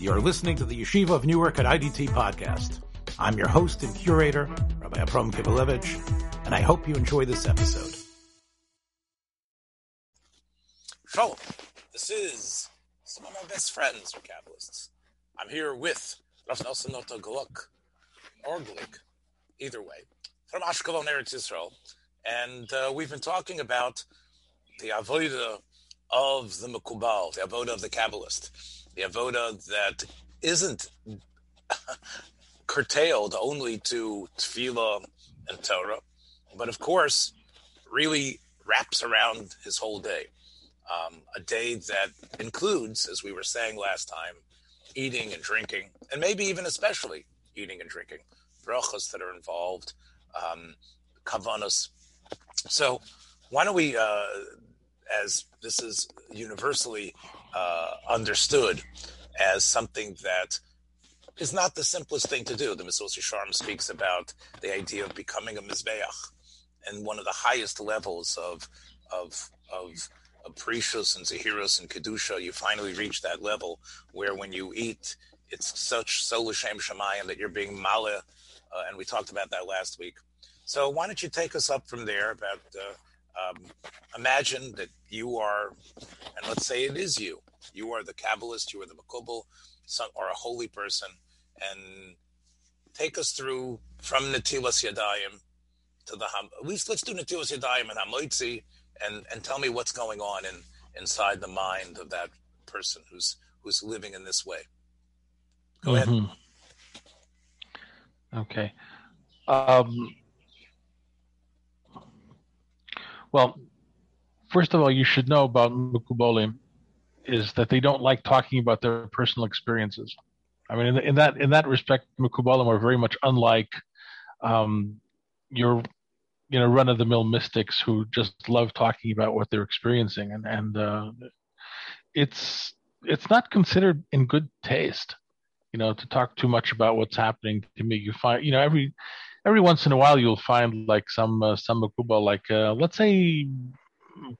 You're listening to the Yeshiva of Newark at IDT podcast. I'm your host and curator, Rabbi Abram Kibalevich, and I hope you enjoy this episode. Shalom. This is some of my best friends are Kabbalists. I'm here with Rav Nelson Noto Gluck, or Glick, either way, from Ashkelon, Eretz Israel. And uh, we've been talking about the avodah of the Makubal, the avodah of the Kabbalist, the avodah that isn't curtailed only to tefillah and Torah, but of course, really wraps around his whole day. Um, a day that includes, as we were saying last time, eating and drinking, and maybe even especially eating and drinking, brachas that are involved, um, kavanos. So, why don't we, uh, as this is universally uh, understood as something that is not the simplest thing to do. The Mesilas Yesharim speaks about the idea of becoming a mizbeach, and one of the highest levels of of of Perishus and Zehirus and Kedusha, you finally reach that level where when you eat, it's such so l'shem shemayim that you're being mala, uh, and we talked about that last week. So why don't you take us up from there about uh, um, imagine that you are, and let's say it is you, you are the Kabbalist, you are the Makubal, or a holy person, and take us through from Natilas Yadayim to the Ham. At least let's do Natilas Yadayim and Hamoitzi and and tell me what's going on in inside the mind of that person who's who's living in this way. Go mm-hmm. ahead. Okay. Um, well, first of all, you should know about Mukubolim is that they don't like talking about their personal experiences. I mean, in, in that in that respect, Mukubolim are very much unlike um, your you know run of the mill mystics who just love talking about what they're experiencing and and uh, it's it's not considered in good taste you know to talk too much about what's happening to me you find you know every every once in a while you'll find like some uh, some makuba like uh, let's say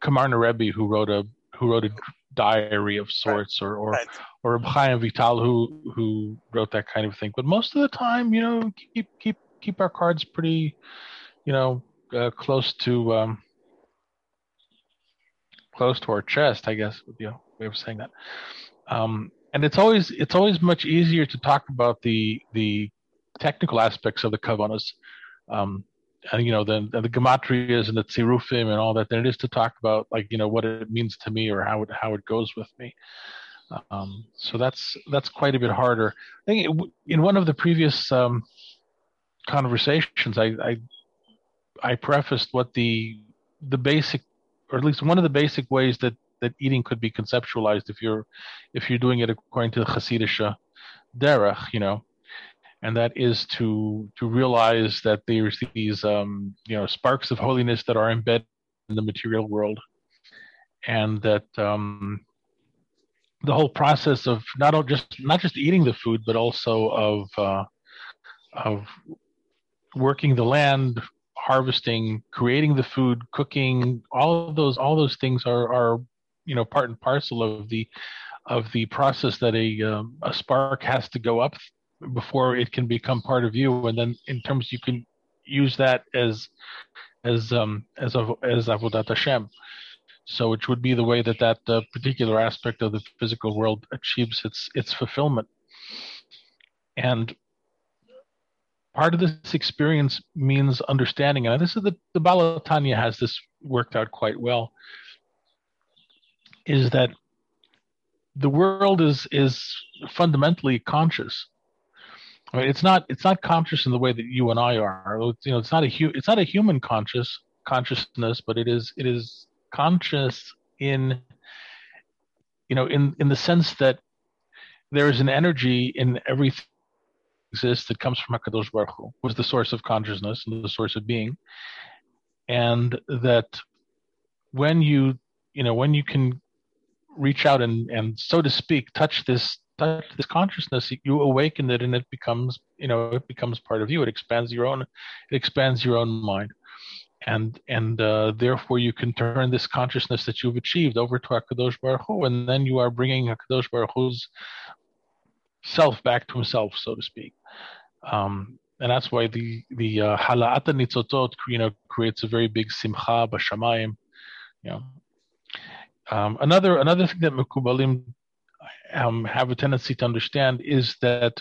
Komarna Rebbe who wrote a who wrote a diary of sorts right. or or right. or Chaim Vital who who wrote that kind of thing but most of the time you know keep keep keep our cards pretty you know uh, close to um, close to our chest, I guess would be a way of saying that. Um, and it's always it's always much easier to talk about the the technical aspects of the kavanas, um, and you know the the gematrias and the tzirufim and all that than it is to talk about like you know what it means to me or how it how it goes with me. Um, so that's that's quite a bit harder. I think it, in one of the previous um, conversations, I, I I prefaced what the the basic, or at least one of the basic ways that that eating could be conceptualized if you're if you're doing it according to the Hasidic derech, you know, and that is to to realize that there's these um, you know sparks of holiness that are embedded in the material world, and that um, the whole process of not just not just eating the food, but also of uh, of working the land, harvesting, creating the food, cooking, all of those all those things are are you know part and parcel of the of the process that a um, a spark has to go up before it can become part of you, and then in terms you can use that as as um as as avodat Hashem. So which would be the way that that uh, particular aspect of the physical world achieves its its fulfillment. And part of this experience means understanding. And this is the, the Baal HaTanya has this worked out quite well. Is that the world is is fundamentally conscious. It's not it's not conscious in the way that you and I are. It's, you know, it's not a hu- it's not a human conscious consciousness, but it is it is conscious in you know in in the sense that there is an energy in everything exists that comes from Hakadosh Baruch Hu, was the source of consciousness and the source of being, and that when you you know when you can reach out and and so to speak touch this touch this consciousness you awaken it and it becomes you know it becomes part of you it expands your own it expands your own mind and and uh, therefore you can turn this consciousness that you've achieved over to Hakadosh Baruch Hu, and then you are bringing Hakadosh Baruch Hu's self back to himself, so to speak. Um, and that's why the the uh, hala'ata nitzotot, you know, creates a very big simcha b'shamayim. You know, um, another another thing that Mekubalim um, have a tendency to understand is that,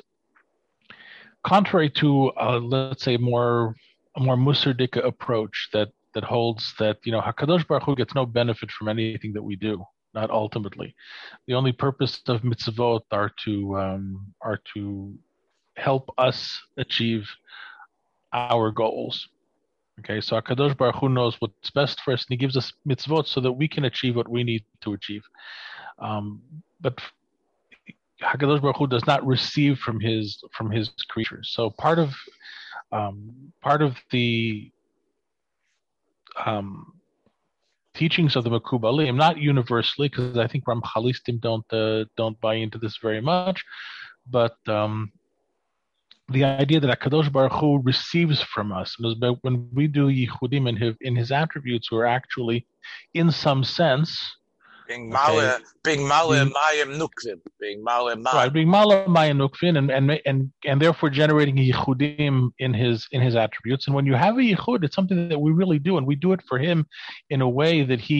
contrary to uh, let's say more a more musardika approach that that holds that you know Hakadosh Baruch Hu gets no benefit from anything that we do, not ultimately. The only purpose of mitzvot are to um, are to help us achieve our goals. Okay, so Hakadosh Baruch Hu knows what's best for us, and He gives us mitzvot so that we can achieve what we need to achieve. Um, but Hakadosh Baruch Hu does not receive from his from his creatures. So part of um, part of the um, teachings of the Mekubalim, not universally, because I think Ramchalistim don't uh, don't buy into this very much, but um, the idea that Hakadosh Baruch Hu receives from us, when we do Yichudim in his, in his attributes, we're actually, in some sense, being male, being male mayim nukvim, being male mayim. Right, being male mayim nukvim, and and and and therefore generating yichudim in his in his attributes. And when you have a yichud, it's something that we really do, and we do it for him in a way that he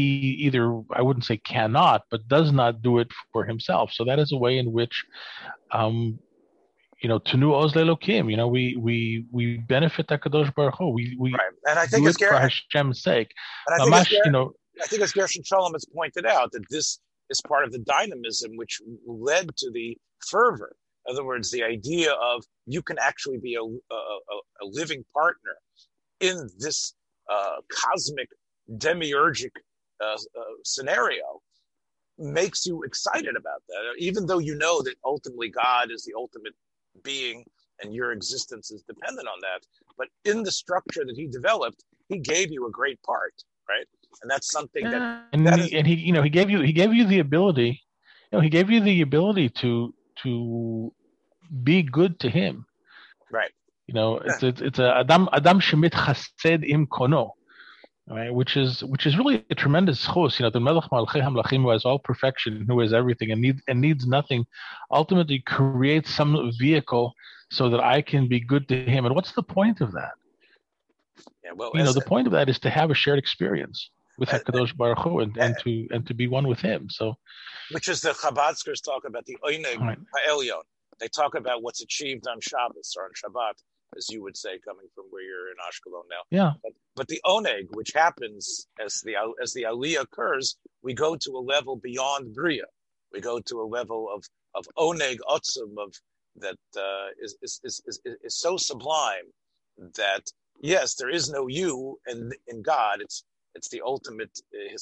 either I wouldn't say cannot, but does not do it for himself. So that is a way in which. Um, you know, Tanu Oz Lelokim, you know, we we we benefit Hakadosh Baruch Hu. We we right. and I think do it for Hashem's sake. And I think Mamash, you know, I think as Gershom Scholem has pointed out that this is part of the dynamism which led to the fervor. In other words, the idea of you can actually be a, a, a living partner in this uh, cosmic demiurgic uh, uh, scenario makes you excited about that, even though you know that ultimately God is the ultimate being and your existence is dependent on that. But in the structure that He developed, He gave you a great part, right? And that's something that uh, and, that he, and he you know he gave you he gave you the ability you know he gave you the ability to to be good to him. Right. You know it's it's, it's a adam adam shemit chased im kono right which is which is really a tremendous chos you know the melech malchei hamlachim who has all perfection who has everything and needs and needs nothing ultimately creates some vehicle so that i can be good to him. And what's the point of that? Yeah, well, you know the point of that is to have a shared experience with uh, uh, Hakadosh Baruch Hu and, and uh, to and to be one with Him. So, which is the Chabadskers talk about the right. Ha'elyon. They talk about what's achieved on Shabbos or on Shabbat, as you would say, coming from where you're in Ashkelon now. Yeah. But, but the Oneg, which happens as the as the Aliyah occurs, we go to a level beyond Bria. We go to a level of of Oneg Otzum of that uh, is, is, is, is, is so sublime that yes, there is no you in in God. It's it's the ultimate uh,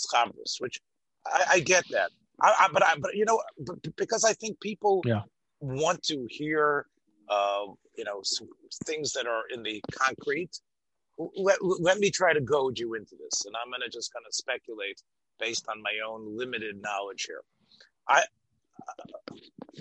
which I, I, get that. I, I, but I, but you know, because I think people yeah. want to hear, uh, you know, things that are in the concrete. Let, let me try to goad you into this, and I'm going to just kind of speculate based on my own limited knowledge here. I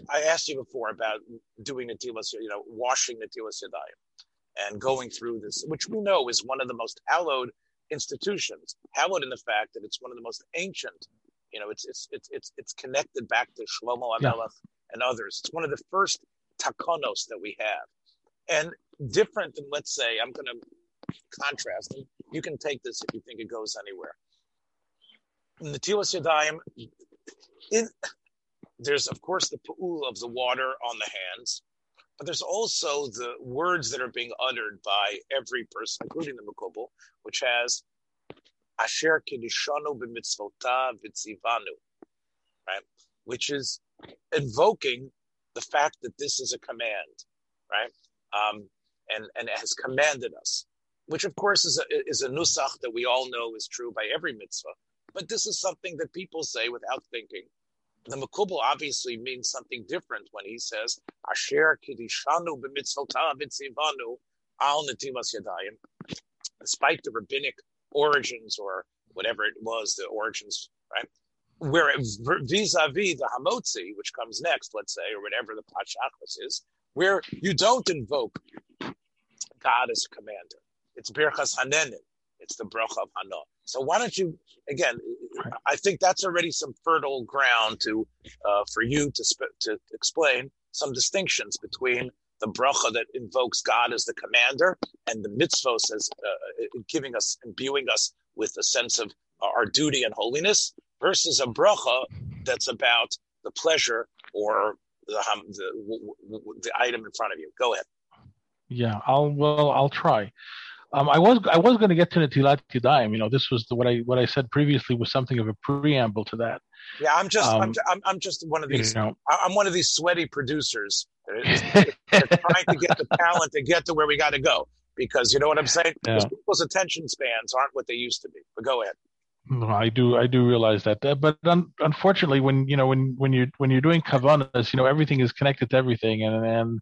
I asked you before about doing the tilas, you know, washing the tilas yadayim and going through this, which we know is one of the most hallowed institutions, hallowed in the fact that it's one of the most ancient. You know, it's it's it's it's, it's connected back to Shlomo Amelech yeah. and others. It's one of the first takonos that we have, and different than let's say I'm going to contrast. And you can take this if you think it goes anywhere. In the Tilas Yadayim, in there's of course the pool of the water on the hands, but there's also the words that are being uttered by every person, including the Mekubal, which has Asher Kedishanu b'mitzvotav v'tzivanu, right? Which is invoking the fact that this is a command, right? Um, and and it has commanded us, which of course is a, is a nusach that we all know is true by every mitzvah. But this is something that people say without thinking, the Makubal obviously means something different when he says, Asher kidishanu b'mitzvotav al netilas yadayim. Despite the rabbinic origins or whatever it was, the origins, right? Where vis-a-vis the Hamotzi, which comes next, let's say, or whatever the Pachachos is, where you don't invoke God as a commander. It's Birchas Hanenin. It's the bracha of Hana. So why don't you again? I think that's already some fertile ground to uh, for you to sp- to explain some distinctions between the bracha that invokes God as the commander and the mitzvos as uh, giving us, imbuing us with a sense of our duty and holiness versus a bracha that's about the pleasure or the, um, the, the item in front of you. Go ahead. Yeah, I'll well, I'll try. Um, I was I was going to get to Netilat Yadayim. You know, this was the, what I what I said previously was something of a preamble to that. Yeah, I'm just um, I'm, I'm just one of these. You know, I'm one of these sweaty producers that are trying to get the talent to get to where we got to go. Because you know what I'm saying? Yeah. People's attention spans aren't what they used to be. But go ahead. I do, I do realize that, but un- unfortunately, when you know, when when you're when you're doing kavanas, you know, everything is connected to everything, and and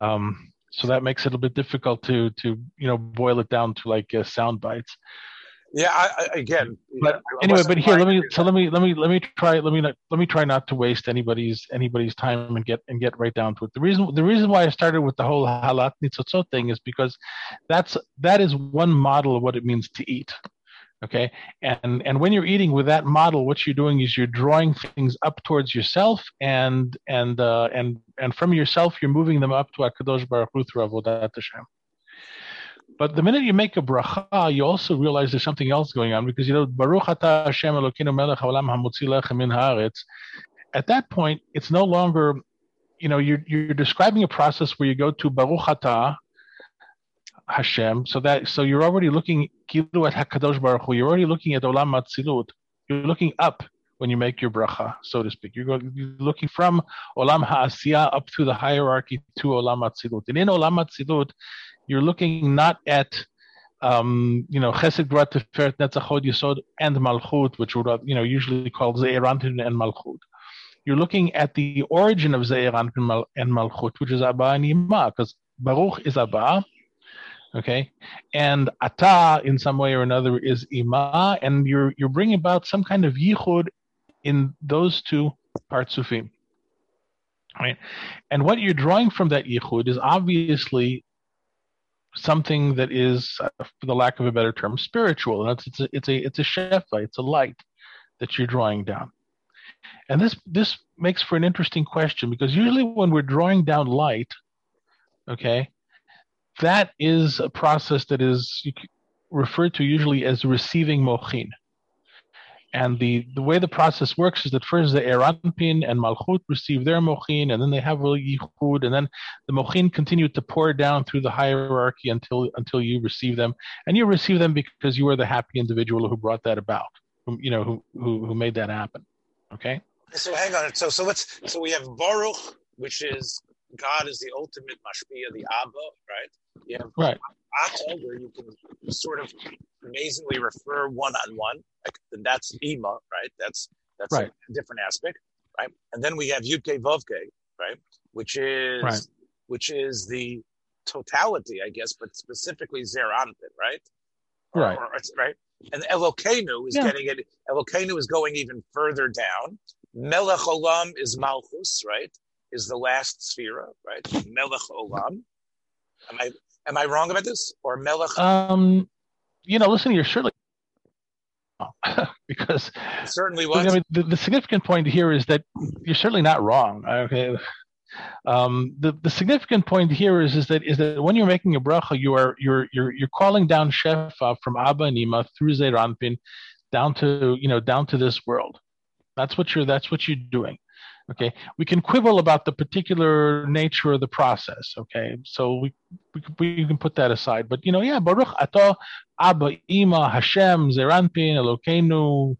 um, so that makes it a bit difficult to to you know boil it down to like uh, sound bites. Yeah, I, I, again. But anyway, but here, let me so let me let me let me try let me not, let me try not to waste anybody's anybody's time and get and get right down to it. The reason the reason why I started with the whole halat nitzotzot thing is because that's that is one model of what it means to eat. Okay, and and when you're eating with that model, what you're doing is you're drawing things up towards yourself, and and uh, and and from yourself, you're moving them up to Hakadosh Baruch Hu avodat Hashem. But the minute you make a bracha, you also realize there's something else going on because you know Baruch Ata Hashem Elokeinu Melech Haolam Lechem Min Haaretz. At that point, it's no longer, you know, you're you're describing a process where you go to Baruch Ata Hashem. So that so you're already looking kilu at Hakadosh Baruch Hu. You're already looking at Olam Matzilut. You're looking up when you make your bracha, so to speak. You're, going, you're looking from Olam Ha'asiyah up through the hierarchy to Olam Matzilut. And in Olam Matzilut, you're looking not at um, you know, Chesed, Gvura, Tiferet, Netzachod, Yisod, and Malchut, which would you know usually called Zeir Anpin and Malchut. You're looking at the origin of Zeir Anpin and Malchut, which is Abba and because Baruch is Abba, okay, and Ata in some way or another is Ima, and you're you're bringing about some kind of yichud in those two partsufim. Right? And what you're drawing from that yichud is obviously something that is, uh, for the lack of a better term, spiritual. And it's, it's a it's a it's a shefa, it's a light that you're drawing down. And this this makes for an interesting question because usually when we're drawing down light, okay, that is a process that is referred to usually as receiving mochin. And the, the way the process works is that first the Eranpin and Malchut receive their mochin, and then they have a yichud, and then the mochin continue to pour down through the hierarchy until until you receive them, and you receive them because you are the happy individual who brought that about, who, you know, who, who who made that happen. Okay. So hang on. So so let's so we have Baruch, which is God is the ultimate mashpia, the Abba, right? Yeah. Right. Ata, where you can sort of amazingly refer one on one. Like that's Ima, right? That's that's right. a different aspect, right? And then we have Yudke Vovke, right? Which is right. which is the totality, I guess, but specifically Zeir Anpin, right? Right. Or, or, right. And Elokeinu is yeah. getting it. Elokeinu is going even further down. Melech Olam is Malchus, right? Is the last sphere, right? Melech Olam. Am I am I wrong about this? Or Melech? Um, you know, listen, you're surely because it certainly was. I mean, the, the, significant point here is that you're certainly not wrong. Okay. Um, the, the significant point here is, is that is that when you're making a bracha, you are you're you're you're calling down shefa from Abba and Ima through Zeir Anpin down to you know down to this world. That's what you're that's what you're doing. Okay, we can quibble about the particular nature of the process. Okay, so we we, we can put that aside. But you know, yeah, Baruch Ato Abba Ima Hashem Zeir Anpin Elokeinu.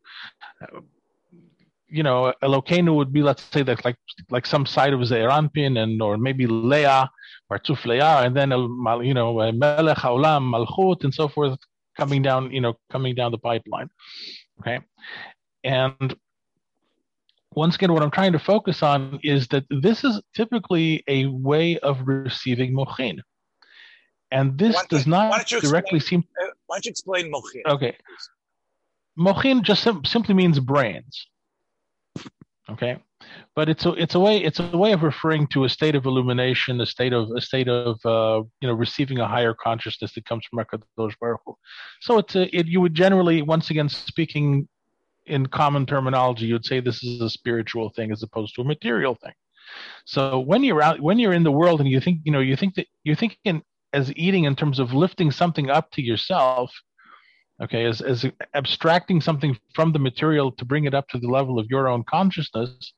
You know, Elokeinu would be let's say that like like some side of Zeir Anpin and or maybe Leah or Tuf Leah, and then you know Melech Haolam Malchut and so forth coming down. You know, coming down the pipeline. Okay, and once again, what I'm trying to focus on is that this is typically a way of receiving mochin. And this does not directly explain, seem. Uh, why don't you explain mochin? Okay. Mochin just sim- simply means brains. Okay, but it's a it's a way it's a way of referring to a state of illumination, a state of a state of uh, you know receiving a higher consciousness that comes from Hakadosh Baruch Hu. So it's a, it you would generally once again speaking in common terminology, you'd say this is a spiritual thing as opposed to a material thing. So when you're out, when you're in the world, and you think, you know, you think that you're thinking as eating in terms of lifting something up to yourself, okay, as as abstracting something from the material to bring it up to the level of your own consciousness.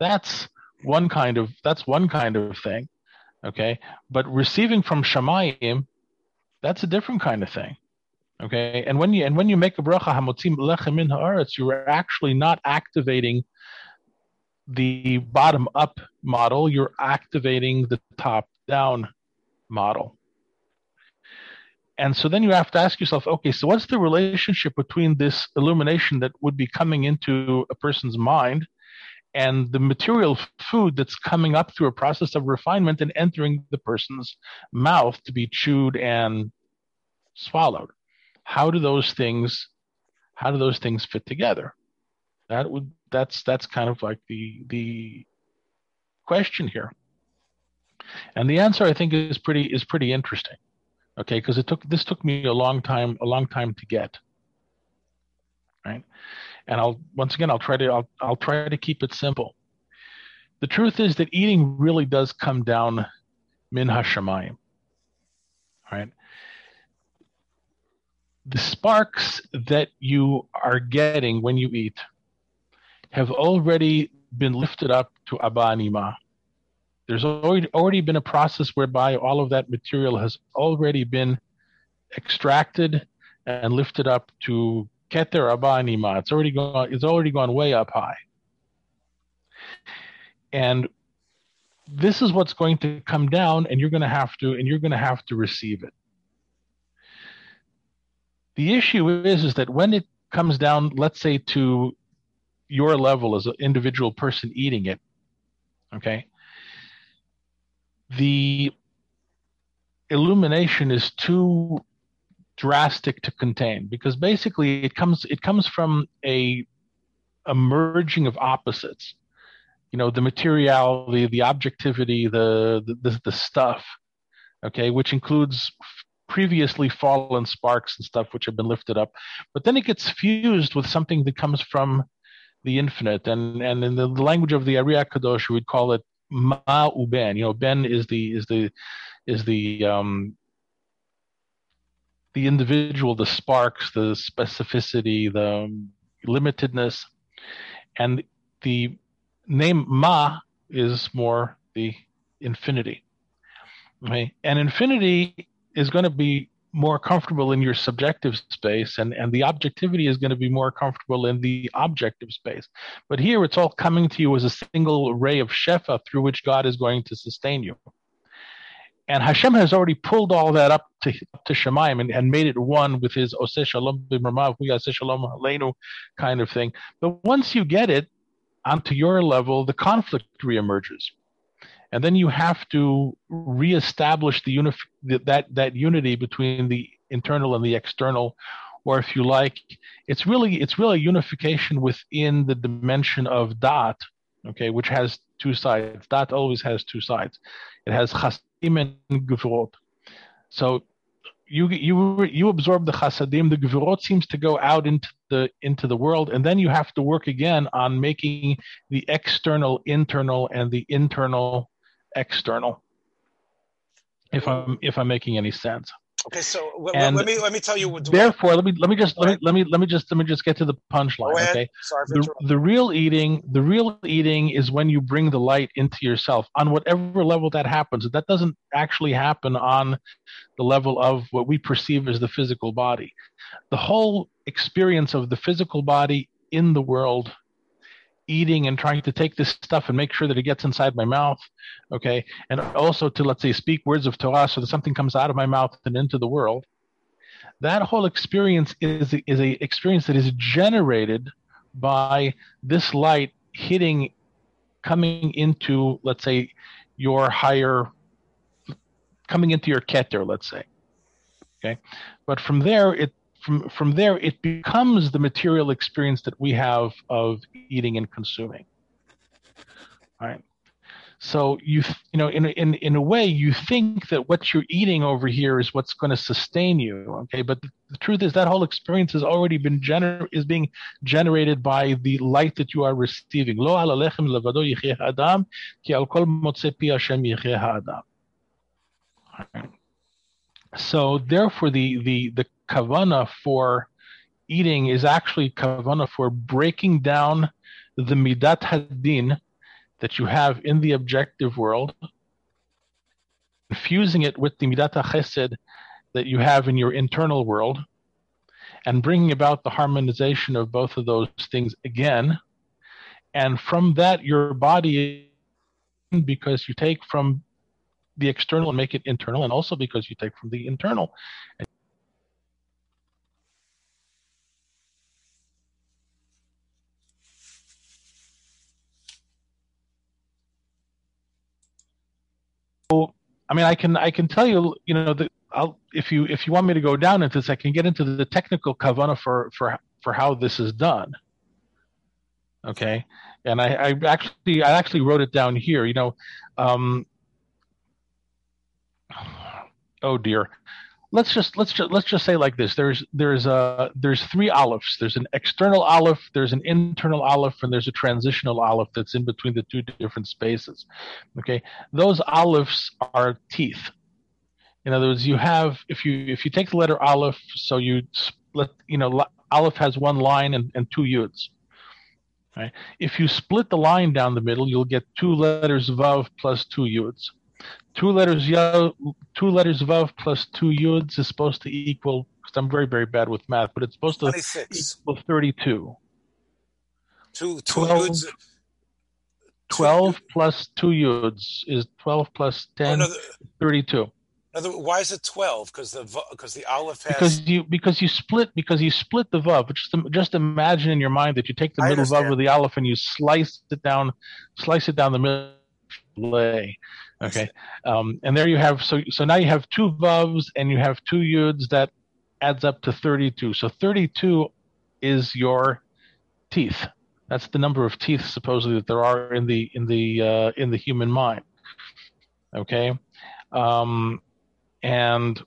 That's one kind of that's one kind of thing, okay. But receiving from Shamayim, that's a different kind of thing. Okay, and when you and when you make a bracha hamotzim lechem min haaretz, you're actually not activating the bottom up model. You're activating the top down model. And so then you have to ask yourself, okay, so what's the relationship between this illumination that would be coming into a person's mind and the material food that's coming up through a process of refinement and entering the person's mouth to be chewed and swallowed? How do those things how do those things fit together? That would that's that's kind of like the the question here. And the answer i think is pretty is pretty interesting. Okay because it took this took me a long time a long time to get. Right? And i'll once again i'll try to i'll, I'll try to keep it simple. The truth is that eating really does come down min hashamayim right the sparks that you are getting when you eat have already been lifted up to Abba Anima. There's already, been a process whereby all of that material has already been extracted and lifted up to Keter Abba Anima. It's already gone, it's already gone way up high. And this is what's going to come down and you're going to have to and you're going to have to receive it the issue is, is that when it comes down, let's say to your level as an individual person eating it, okay, the illumination is too drastic to contain because basically it comes it comes from a a merging of opposites. You know the materiality the objectivity the the, the stuff okay which includes previously fallen sparks and stuff which have been lifted up. But then it gets fused with something that comes from the infinite. And and in the language of the Ari HaKadosh we'd call it ma uben you know ben is the is the is the um the individual the sparks the specificity the limitedness. And the name ma is more the infinity. Okay? And infinity is going to be more comfortable in your subjective space and, and the objectivity is going to be more comfortable in the objective space. But here it's all coming to you as a single ray of Shefa through which God is going to sustain you. And Hashem has already pulled all that up to, to Shemaim and, and made it one with his Oseh Shalom B'Mramav, Shalom Aleinu kind of thing. But once you get it onto your level, the conflict reemerges and then you have to reestablish the unif- that that unity between the internal and the external or if you like it's really it's really unification within the dimension of dot okay which has two sides. Dot always has two sides. It has chasadim and gvurot so you you you absorb the chasadim the gvurot seems to go out into the into the world and then you have to work again on making the external internal and the internal external. If I'm if I'm making any sense. Okay, so w- let me let me tell you. What, Therefore, let me let me just let me, let me let me just let me just get to the punchline. Okay, Sorry the, the real eating the real eating is when you bring the light into yourself on whatever level that happens. That doesn't actually happen on the level of what we perceive as the physical body. The whole experience of the physical body in the world eating and trying to take this stuff and make sure that it gets inside my mouth okay? And also to let's say speak words of torah so that something comes out of my mouth and into the world. That whole experience is is a experience that is generated by this light hitting coming into let's say your higher coming into your keter let's say okay? But from there it from from there it becomes the material experience that we have of eating and consuming right So you you know in in in a way you think that what you're eating over here is what's going to sustain you. Okay, but the, truth is that whole experience has already been gener- is being generated by the light that you are receiving. Lo al alechem levado adam ki al kol pi Hashem adam. So therefore, the the the kavana for eating is actually kavana for breaking down the midat hadin that you have in the objective world, fusing it with the midat chesed that you have in your internal world, and bringing about the harmonization of both of those things again. And from that, your body, because you take from the external and make it internal, and also because you take from the internal. So, I mean, I can I can tell you, you know, that I'll if you if you want me to go down into this, I can get into the technical kavana for for for how this is done. Okay, and I, I actually I actually wrote it down here. You know, um, oh dear let's just let's just let's just say like this. There's there's a there's three aleph there's an external aleph there's an internal aleph and there's a transitional aleph that's in between the two different spaces. Okay? Those alephs are teeth. In other words you have if you if you take the letter aleph so you split you know aleph has one line and, and two yuds. Right? If you split the line down the middle you'll get two letters vav plus two yuds two letters yod, two letters vav plus two yuds is supposed to equal. Because I'm very very bad with math, but it's supposed to 26. equal thirty-two. Two two 12, yuds. 12 plus 2 yuds is 12 plus 10 oh, no, the, 32 why is it 12 because the because the aleph has because you because you split because you split the vav just just imagine in your mind that you take the middle vav of the aleph and you slice it down slice it down the middle lay Okay, um, and there you have so so now you have two vavs and you have two yuds that adds up to 32. So 32 is your teeth. That's the number of teeth supposedly that there are in the in the uh, in the human mind. Okay, um, and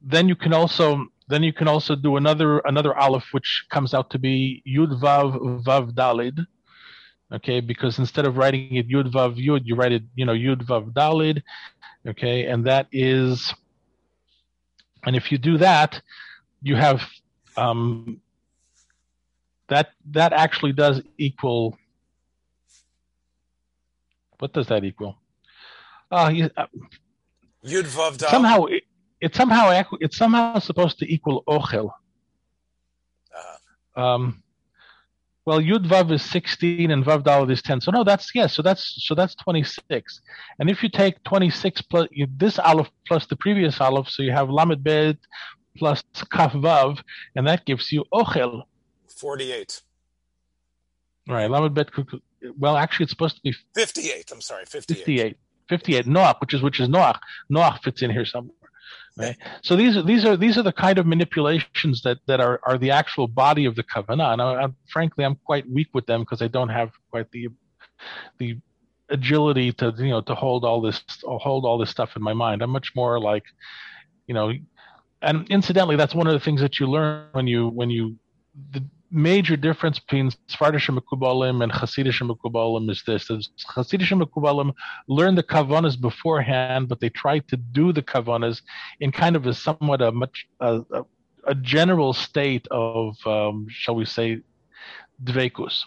then you can also then you can also do another another aleph which comes out to be yud vav vav dalid okay? Because instead of writing it yud vav yud you write it you know yud vav dalid okay? And that is and if you do that you have um, that that actually does equal what does that equal? Uh, you, uh yud vav dalid. somehow it, it's somehow it's somehow supposed to equal ochel. Uh-huh. um well, Yud Vav is 16 and Vav Dalet is 10. So no, that's yes. So that's so that's 26. And if you take 26 plus you, this Aleph plus the previous Aleph, so you have Lamed Bet plus Kaf Vav, and that gives you Ochel. 48. Right, Lamed Bet. Well, actually, it's supposed to be 58. I'm sorry, 58. 58. 58. Noach, which is which is Noach. Noach fits in here somewhere. Right? So these are these are these are the kind of manipulations that that are are the actual body of the kavanah. And I, I, frankly, I'm quite weak with them because I don't have quite the the agility to you know to hold all this hold all this stuff in my mind. I'm much more like, you know, and incidentally, that's one of the things that you learn when you when you the major difference between Sephardish Mekubalim and Hasidish Mekubalim is this: is Hasidish Mekubalim learn the kavanas beforehand, but they try to do the kavanas in kind of a somewhat a much a, a, a general state of, um, shall we say, dvekus.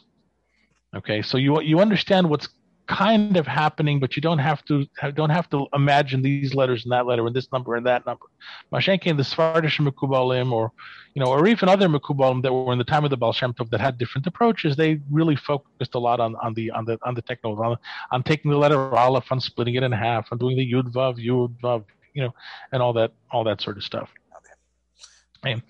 Okay, so you you understand what's kind of happening, but you don't have to don't have to imagine these letters and that letter and this number and that number. Mashenkin, the Sephardish Mekubalim, or you know, or even other Mekubalim that were in the time of the Baal Shem Tov that had different approaches, they really focused a lot on, on the on the on the techno on, on taking the letter Aleph, on splitting it in half, on doing the Yud Vav Yud Vav, you know, and all that all that sort of stuff. Okay. And,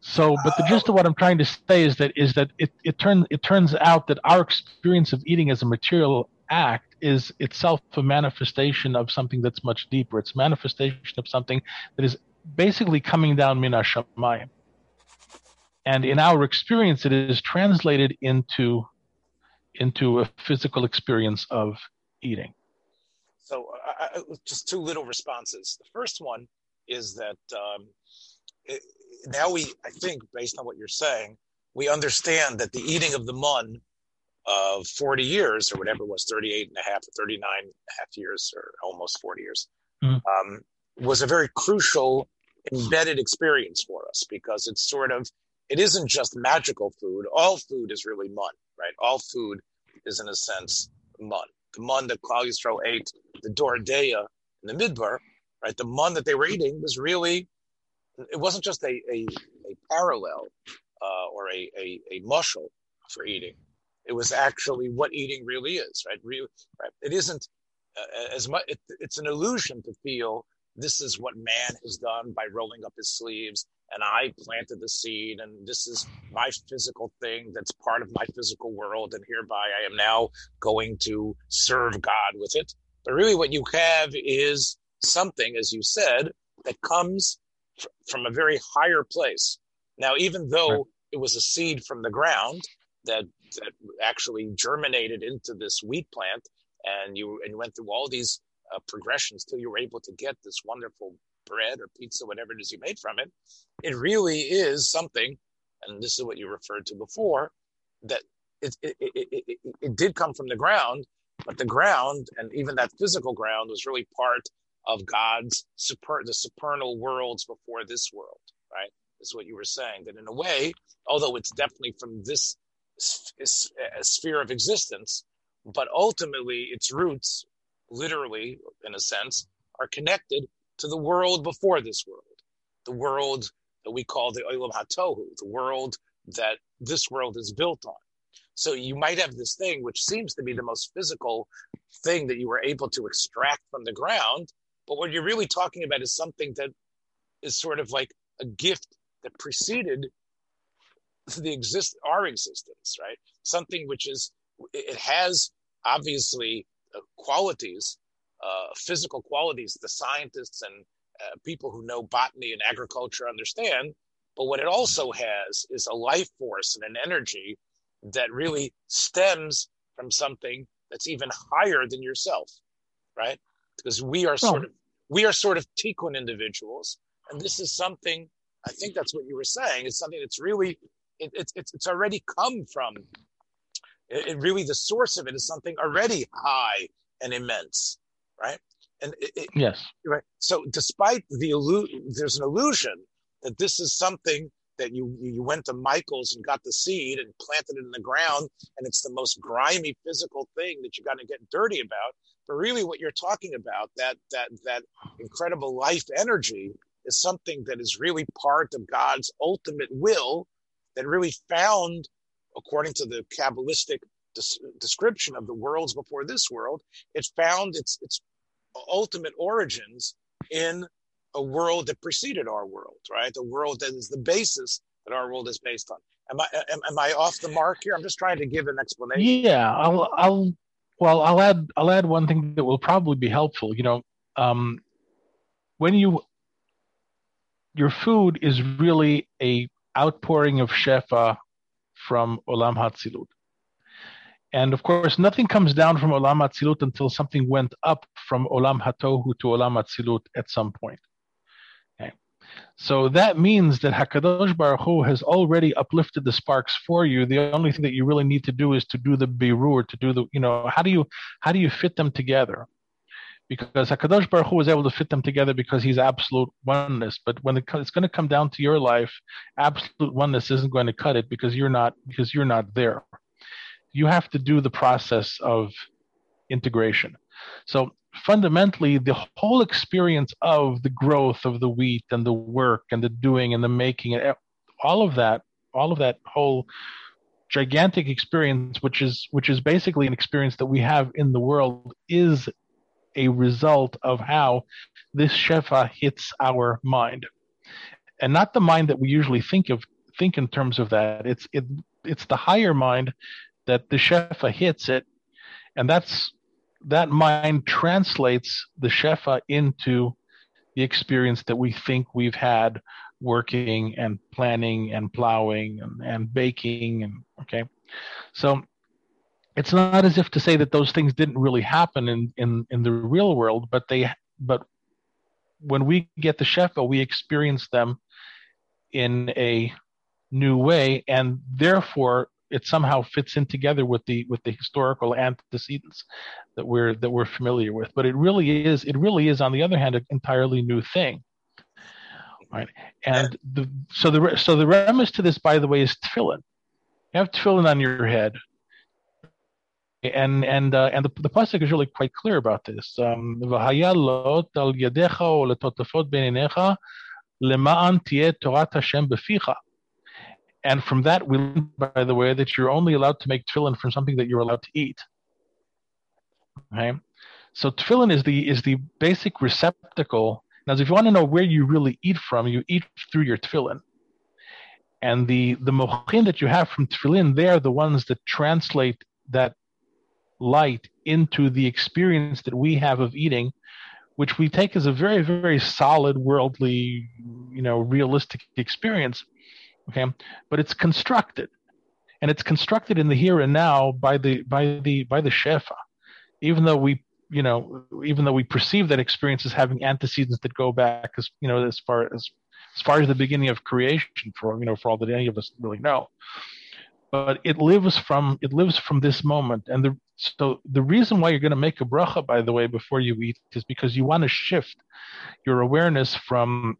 so, but the gist of what I'm trying to say is that is that it it turns it turns out that our experience of eating as a material act is itself a manifestation of something that's much deeper. It's manifestation of something that is basically coming down min hashamayim. And in our experience, it is translated into into a physical experience of eating? So, just two little responses. The first one is that um, it, now we, I think, based on what you're saying, we understand that the eating of the mun of 40 years or whatever it was 38 and a half or 39 and a half years or almost 40 years mm. um, was a very crucial embedded experience for us because it's sort of it isn't just magical food. All food is really mun right? All food is in a sense mun. The mun that Klal Yisrael ate the Dor De'ah in the Midbar right? The mun that they were eating was really it wasn't just a, a, a parallel uh, or a, a, a mushal for eating it was actually what eating really is, right? Really, right? It isn't uh, as much. It, it's an illusion to feel this is what man has done by rolling up his sleeves, and I planted the seed, and this is my physical thing that's part of my physical world, and hereby I am now going to serve God with it. But really, what you have is something, as you said, that comes from a very higher place. Now, even though right. it was a seed from the ground, that that actually germinated into this wheat plant, and you and you went through all these uh, progressions till you were able to get this wonderful bread or pizza, whatever it is you made from it. It really is something, and this is what you referred to before, that it it, it, it, it did come from the ground, but the ground and even that physical ground was really part of God's super, the supernal worlds before this world, right? Is what you were saying. That in a way, although it's definitely from this a uh, sphere of existence, but ultimately its roots, literally in a sense, are connected to the world before this world, the world that we call the Olam Hatohu, the world that this world is built on. So you might have this thing which seems to be the most physical thing that you were able to extract from the ground, but what you're really talking about is something that is sort of like a gift that preceded the exist our existence, right? Something which is it has obviously uh, qualities, uh, physical qualities. The scientists and uh, people who know botany and agriculture understand. But what it also has is a life force and an energy that really stems from something that's even higher than yourself, right? Because we are sort oh. of we are sort of tikkun individuals, and this is something. I think that's what you were saying. It's something that's really it, it, it's, it's already come from it, it, really the source of it is something already high and immense right and yes right so despite the illusion there's an illusion that this is something that you you went to michael's and got the seed and planted it in the ground and it's the most grimy physical thing that you're going to get dirty about but really what you're talking about that that that incredible life energy is something that is really part of god's ultimate will that really found, according to the Kabbalistic des- description of the worlds before this world, it found its its ultimate origins in a world that preceded our world, right? The world that is the basis that our world is based on. Am I am, am I off the mark here? I'm just trying to give an explanation. Yeah, I'll I'll well I'll add I'll add one thing that will probably be helpful. You know, um, when you your food is really a outpouring of Shefa from Olam Hatzilut. And of course, nothing comes down from Olam Hatzilut until something went up from Olam Hatohu to Olam Hatzilut at some point. So that means that Hakadosh Baruch Hu has already uplifted the sparks for you. The only thing that you really need to do is to do the birur, to do the, you know, how do you how do you fit them together? because Hakadosh Baruch Hu was able to fit them together because He's absolute oneness. But when it, it's going to come down to your life, absolute oneness isn't going to cut it because you're not because you're not there. You have to do the process of integration. So fundamentally, the whole experience of the growth of the wheat and the work and the doing and the making and all of that, all of that whole gigantic experience, which is which is basically an experience that we have in the world, is a result of how this shefa hits our mind, and not the mind that we usually think of think in terms of that. It's it it's the higher mind that the shefa hits it, and that's that mind translates the shefa into the experience that we think we've had working and planning and plowing and, and baking and okay? So it's not as if to say that those things didn't really happen in in in the real world, but they but when we get the shefa, we experience them in a new way, and therefore it somehow fits in together with the with the historical antecedents that we're that we're familiar with. But it really is it really is on the other hand an entirely new thing, right? And the so the so the premise to this, by the way, is tefillin. You have tefillin on your head, and and uh, and the, the pasuk is really quite clear about this. Um, and from that, we learn, by the way, that you're only allowed to make tefillin from something that you're allowed to eat. Okay, so tefillin is the is the basic receptacle. Now, if you want to know where you really eat from, you eat through your tefillin. And the the mochin that you have from tefillin, they are the ones that translate that light into the experience that we have of eating, which we take as a very very solid worldly, you know, realistic experience okay? But it's constructed. And it's constructed in the here and now by the by the by the shefa. Even though we you know even though we perceive that experience as having antecedents that go back as you know as far as as far as the beginning of creation for you know for all that any of us really know. But it lives from it lives from this moment. And the so the reason why you're going to make a bracha by the way before you eat is because you want to shift your awareness from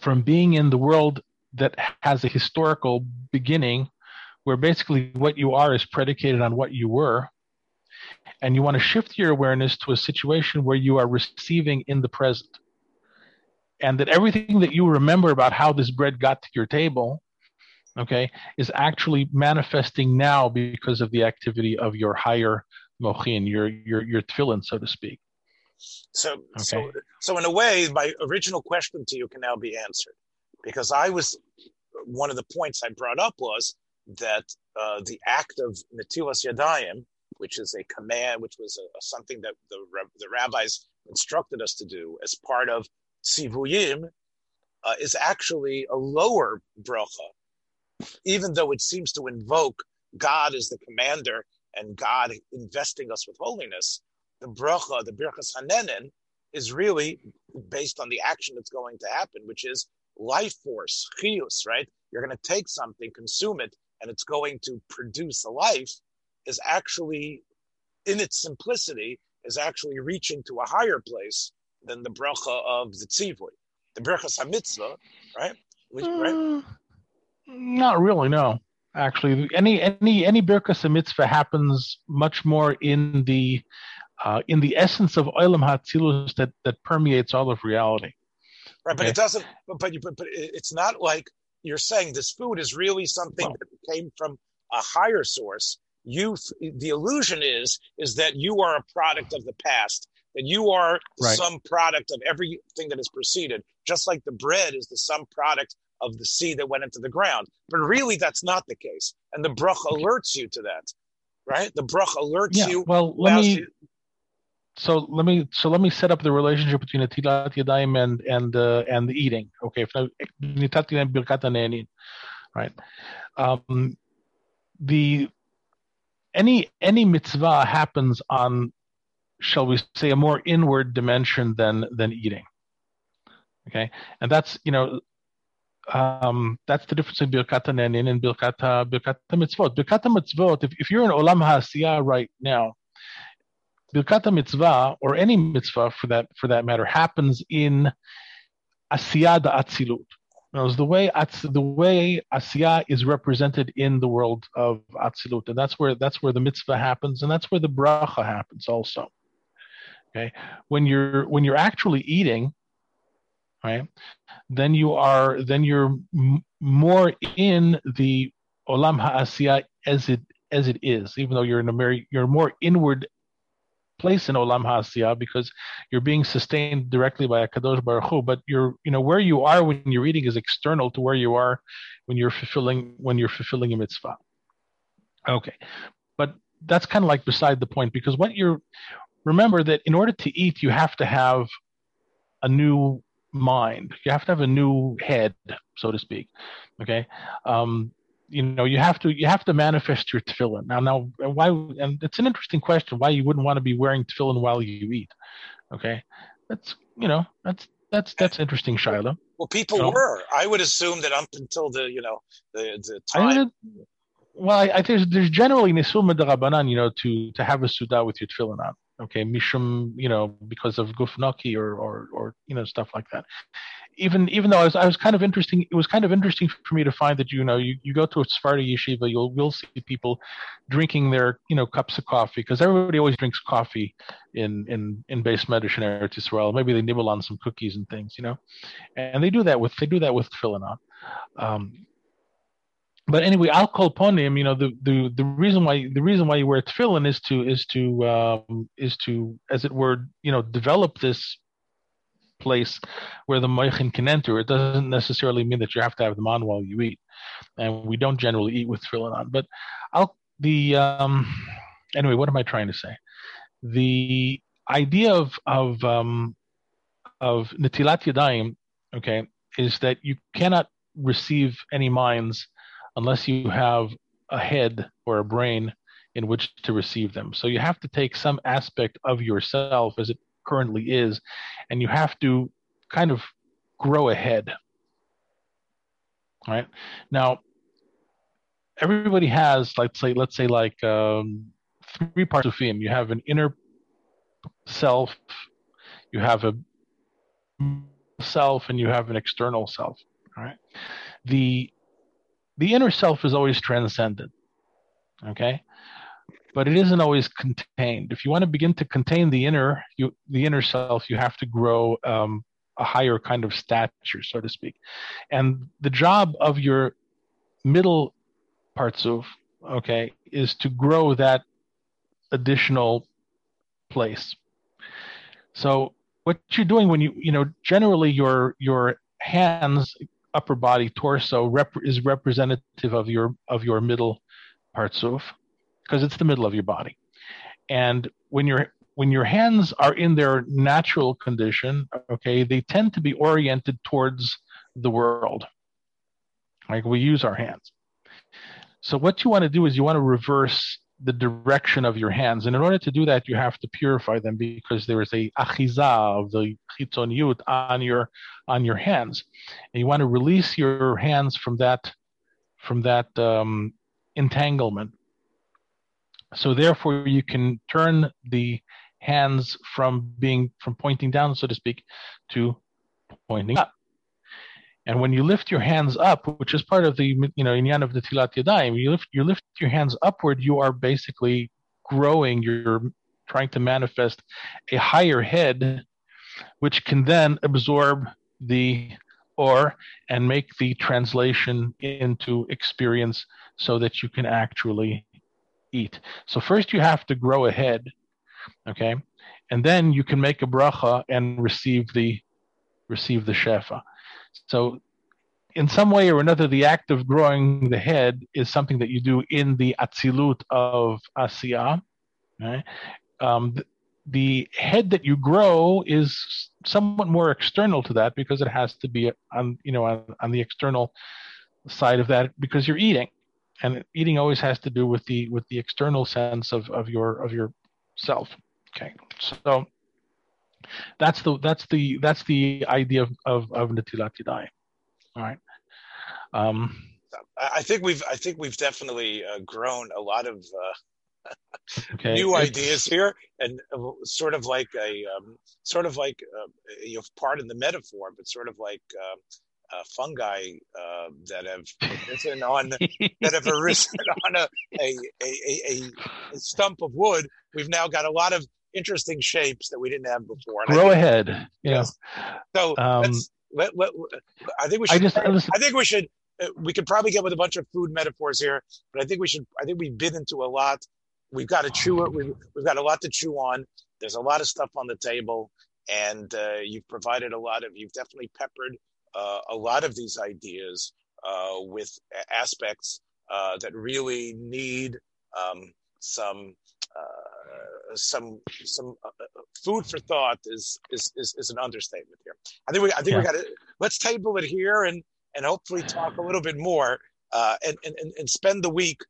from being in the world that has a historical beginning where basically what you are is predicated on what you were. And you want to shift your awareness to a situation where you are receiving in the present. And that everything that you remember about how this bread got to your table okay is actually manifesting now because of the activity of your higher mochin your your your tefillin so to speak. So okay. so so in a way my original question to you can now be answered because I was one of the points I brought up was that uh, the act of netilas yadayim, which is a command, which was a, something that the the rabbis instructed us to do as part of sivuyim, uh, is actually a lower bracha, even though it seems to invoke God as the commander and God investing us with holiness. The bracha, the birchas hanehenin, is really based on the action that's going to happen, which is life force, chius, right? You're going to take something, consume it, and it's going to produce a life, is actually, in its simplicity, is actually reaching to a higher place than the bracha of the tzivui. The bracha hamitzvah, right? Which, right? Mm, not really, no. Actually, any any any birkas mitzvah happens much more in the uh, in the essence of olam ha'atzilus that that permeates all of reality right? But it doesn't. But but, you, but but it's not like you're saying this food is really something well, that came from a higher source. You, the illusion is is that you are a product of the past. That you are right. some product of everything that has preceded, just like the bread is the some product of the seed that went into the ground. But really, that's not the case, and the bruch alerts you to that, right? The bruch alerts yeah, you. Well, let me. You, so let me so let me set up the relationship between the tilat yadayim and and uh, and the eating. Okay, right? Um, the any any mitzvah happens on, shall we say, a more inward dimension than than eating. Okay, and that's you know. Um, that's the difference in Birkat Nenin and Birkat Birkat Mitzvot. Birkat Mitzvot, if, if you're in Olam HaAsiyah right now, Birkat mitzvah, or any mitzvah for that for that matter, happens in Asiyah Atzilut. Knows the way the way Asiyah is represented in the world of Atzilut, and that's where that's where the mitzvah happens, and that's where the bracha happens also. Okay, when you're when you're actually eating, right, then you are then you're m- more in the olam ha'asiyah as it as it is, even though you're in a very you're more inward place in Olam HaAsiyah because you're being sustained directly by a Kadosh Baruch Hu, but you're, you know, where you are when you're eating is external to where you are when you're fulfilling when you're fulfilling a mitzvah. Okay, but that's kind of like beside the point because what you're remember that in order to eat, you have to have a new mind. You have to have a new head, so to speak. Okay. Um, you know you have to you have to manifest your tefillin. Now now why and it's an interesting question why you wouldn't want to be wearing tefillin while you eat okay? That's you know that's that's that's interesting shiloh. Well people were. I would assume that up until the you know the the time. well i, I think there's generally nisul rabbanan you know to to have a suda with your tefillin on okay? Mishum you know because of gufnaki or or or you know stuff like that even even though I was I was kind of interesting it was kind of interesting for me to find that you know you, you go to a Sephardi yeshiva you'll will see people drinking their you know cups of coffee because everybody always drinks coffee in in in beis medrash and Eretz Israel maybe they nibble on some cookies and things you know and they do that with they do that with tefillin um, but anyway, I'll call upon him. You know, the, the, the reason why the reason why you wear tefillin is to is to um, is to as it were, you know, develop this place where the moichin can enter. It doesn't necessarily mean that you have to have them on while you eat, and we don't generally eat with tefillin on. But I'll the um, anyway. What am I trying to say? The idea of of um, of netilat yadayim, okay, is that you cannot receive any minds unless you have a head or a brain in which to receive them. So you have to take some aspect of yourself as it currently is, and you have to kind of grow ahead. Right now, everybody has, let's say, let's say, like um, three parts of him. You have an inner self, you have a self, and you have an external self. All right. The the inner self is always transcendent. Okay. But it isn't always contained. If you want to begin to contain the inner, you, the inner self, you have to grow um, a higher kind of stature, so to speak. And the job of your middle parts of, okay, is to grow that additional place. So what you're doing when you, you know, generally your your hands upper body torso rep- is representative of your of your middle partsuf because it's the middle of your body and when your when your hands are in their natural condition okay they tend to be oriented towards the world like we use our hands so what you want to do is you want to reverse the direction of your hands. And in order to do that, you have to purify them because there is a achiza of the chitzoniyut on your on your hands, and you want to release your hands from that from that um, entanglement. So therefore, you can turn the hands from being from pointing down, so to speak, to pointing up. And when you lift your hands up, which is part of the you know inyan of the tilat yadayim, you lift you lift your hands upward, you are basically growing. You're trying to manifest a higher head, which can then absorb the or and make the translation into experience so that you can actually eat. So first you have to grow a head, okay, and then you can make a bracha and receive the receive the shefa. So, in some way or another, the act of growing the head is something that you do in the atzilut of asiya. Right? Um, the, the head that you grow is somewhat more external to that because it has to be on you know on, on the external side of that because you're eating and eating always has to do with the with the external sense of of your of your self okay so that's the that's the that's the idea of of, of Natilat Yadai. All right. Um, I think we've I think we've definitely uh, grown a lot of uh, okay. new it's, ideas here, and uh, sort of like a um, sort of like uh, you know part in the metaphor, but sort of like um, uh, fungi uh, that have arisen on that have arisen on a a, a, a, stump of wood. We've now got a lot of interesting shapes that we didn't have before. And Grow ahead. Yeah. So um, let, let, I think we should. I, just, I, think we should. Uh, we could probably get with a bunch of food metaphors here, but I think we should. I think we've been into a lot. We've got to chew it. We've, we've got a lot to chew on. There's a lot of stuff on the table, and uh, you've provided a lot of. You've definitely peppered a lot of these ideas uh, with aspects uh, that really need um, some uh, some some uh, uh, food for thought is, is is is an understatement here. I think we I think yeah. we got to let's table it here and and hopefully talk a little bit more uh, and, and and spend the week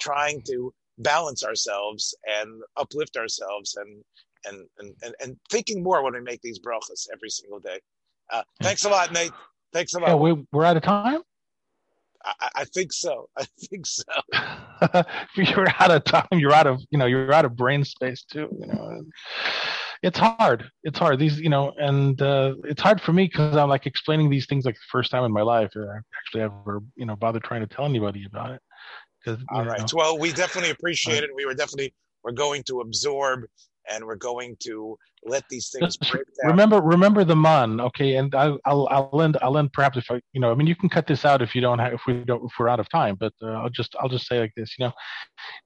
trying to balance ourselves and uplift ourselves and and and and, and thinking more when we make these brachas every single day. Uh, thanks a lot, Nate. Thanks a lot. Yeah, we, we're out of time. I, I think so. I think so. you're out of time. You're out of you know. You're out of brain space too. You know, it's hard. It's hard. These you know, and uh, it's hard for me because I'm like explaining these things like the first time in my life. I actually ever you know bother trying to tell anybody about it. All right. Know. Well, we definitely appreciate it. We were definitely we're going to absorb and we're going to let these things break down. Remember, remember the mun, okay? And I, will I'll end, I'll end perhaps if I, you know, I mean, you can cut this out if you don't have, if we don't, if we're out of time. But uh, I'll just, I'll just say like this, you know,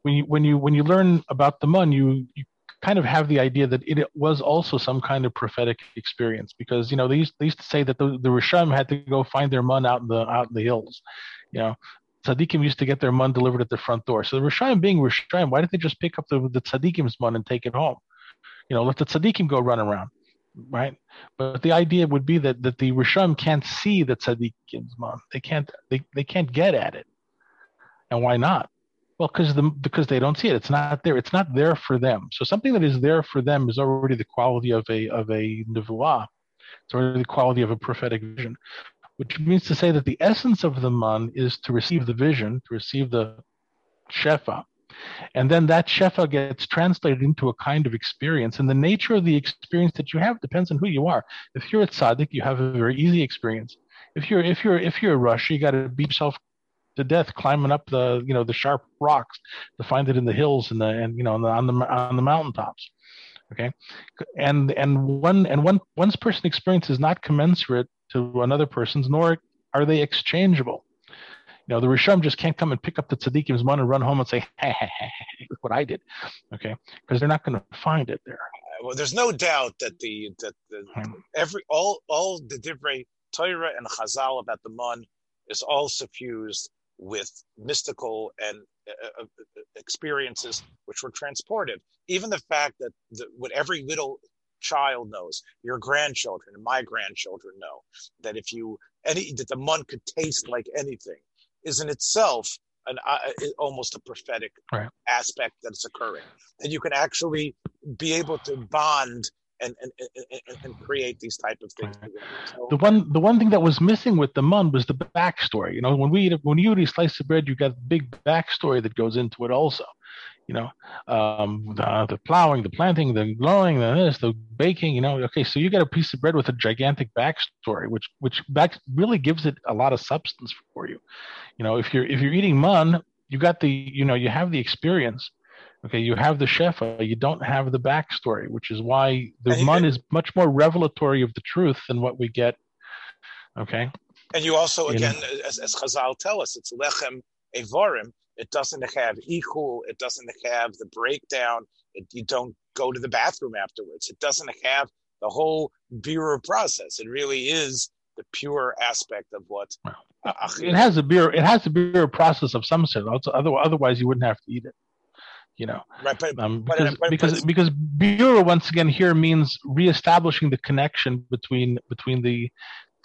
when you, when you, when you learn about the mun, you, you kind of have the idea that it was also some kind of prophetic experience because you know they used, they used to say that the, the Risham had to go find their mun out in the out in the hills, you know. Tzaddikim used to get their mun delivered at the front door. So the Rishayim being Rishayim, why didn't they just pick up the, the Tzaddikim's mun and take it home? You know, let the tzaddikim go run around, right? But the idea would be that that the rishon can't see the tzaddikim's man. They can't they, they can't get at it. And why not? Well, because the because they don't see it. It's not there. It's not there for them. So something that is there for them is already the quality of a of a nevuah. It's already the quality of a prophetic vision, which means to say that the essence of the man is to receive the vision, to receive the shefa, and then that shefa gets translated into a kind of experience. And the nature of the experience that you have depends on who you are. If you're a tzaddik, you have a very easy experience. If you're if you're if you're a rush, you got to beat yourself to death climbing up the you know the sharp rocks to find it in the hills and the and you know on the on the, on the mountaintops okay and and one and one one's person experience is not commensurate to another person's nor are they exchangeable you know, the Rishon just can't come and pick up the tzaddikim's money and run home and say, hey, hey, hey, look what I did. Okay. Because they're not going to find it there. Well, there's no doubt that the, that the, hmm. every, all, all the different Torah and Chazal about the Mun is all suffused with mystical and uh, uh, uh, experiences which were transported. Even the fact that the, what every little child knows, your grandchildren and my grandchildren know, that if you any that the mun could taste like anything, is in itself an uh, almost a prophetic right. aspect that's occurring, That you can actually be able to bond and and, and, and create these type of things. Right. So, the one the one thing that was missing with the mun was the backstory. You know, when we eat, when you eat a slice of bread, you got big backstory that goes into it also you know, um, the, the, plowing, the planting, the growing, the this, the baking, you know. Okay, so you get a piece of bread with a gigantic backstory, which which back really gives it a lot of substance for you. You know, if you're if you're eating mun, you got the you know you have the experience. Okay, you have the shefa, you don't have the backstory, which is why the mun is much more revelatory of the truth than what we get. Okay. And you also, again, as, as Chazal tell us, it's lechem abirim, it doesn't have equal. It doesn't have the breakdown. It, you don't go to the bathroom afterwards. It doesn't have the whole beer process. It really is the pure aspect of what. it has a beer. It has a beer process of some sort. Otherwise, you wouldn't have to eat it. You know, right? But, um, because but, but, because because beer once again here means reestablishing the connection between between the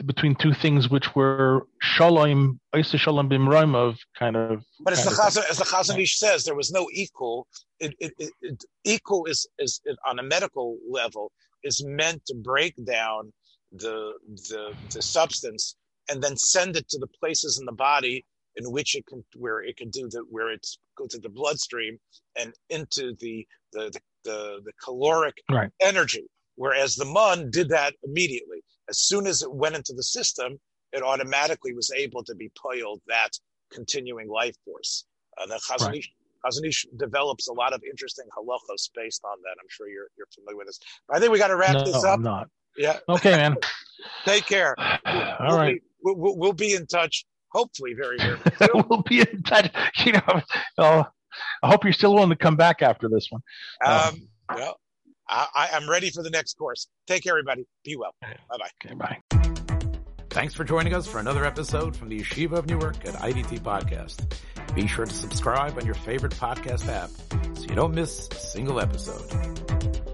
between two things which were shalom, Isa shalom bimroim of kind of. But as the, Chazon, as the Chazon Ish says, there was no equal. It, it, it, equal is, is on a medical level is meant to break down the, the the substance and then send it to the places in the body in which it can where it can do the where it's go to the bloodstream and into the the the, the, the caloric right. energy. Whereas the mun did that immediately as soon as it went into the system, it automatically was able to be poiled that continuing life force. Uh, the Chazon Ish, right. develops a lot of interesting halachos based on that. I'm sure you're you're familiar with this. But I think we got to wrap no, this up. I'm not. Yeah. Okay, man. Take care. All we'll right. Be, we'll, we'll, be in touch. Hopefully, very very. we'll be in touch. You know, uh, I hope you're still willing to come back after this one. Um, um well, I, am ready for the next course. Take care, everybody. Be well. Bye bye. Okay, bye. Thanks for joining us for another episode from the Yeshiva of Newark at IDT Podcast. Be sure to subscribe on your favorite podcast app so you don't miss a single episode.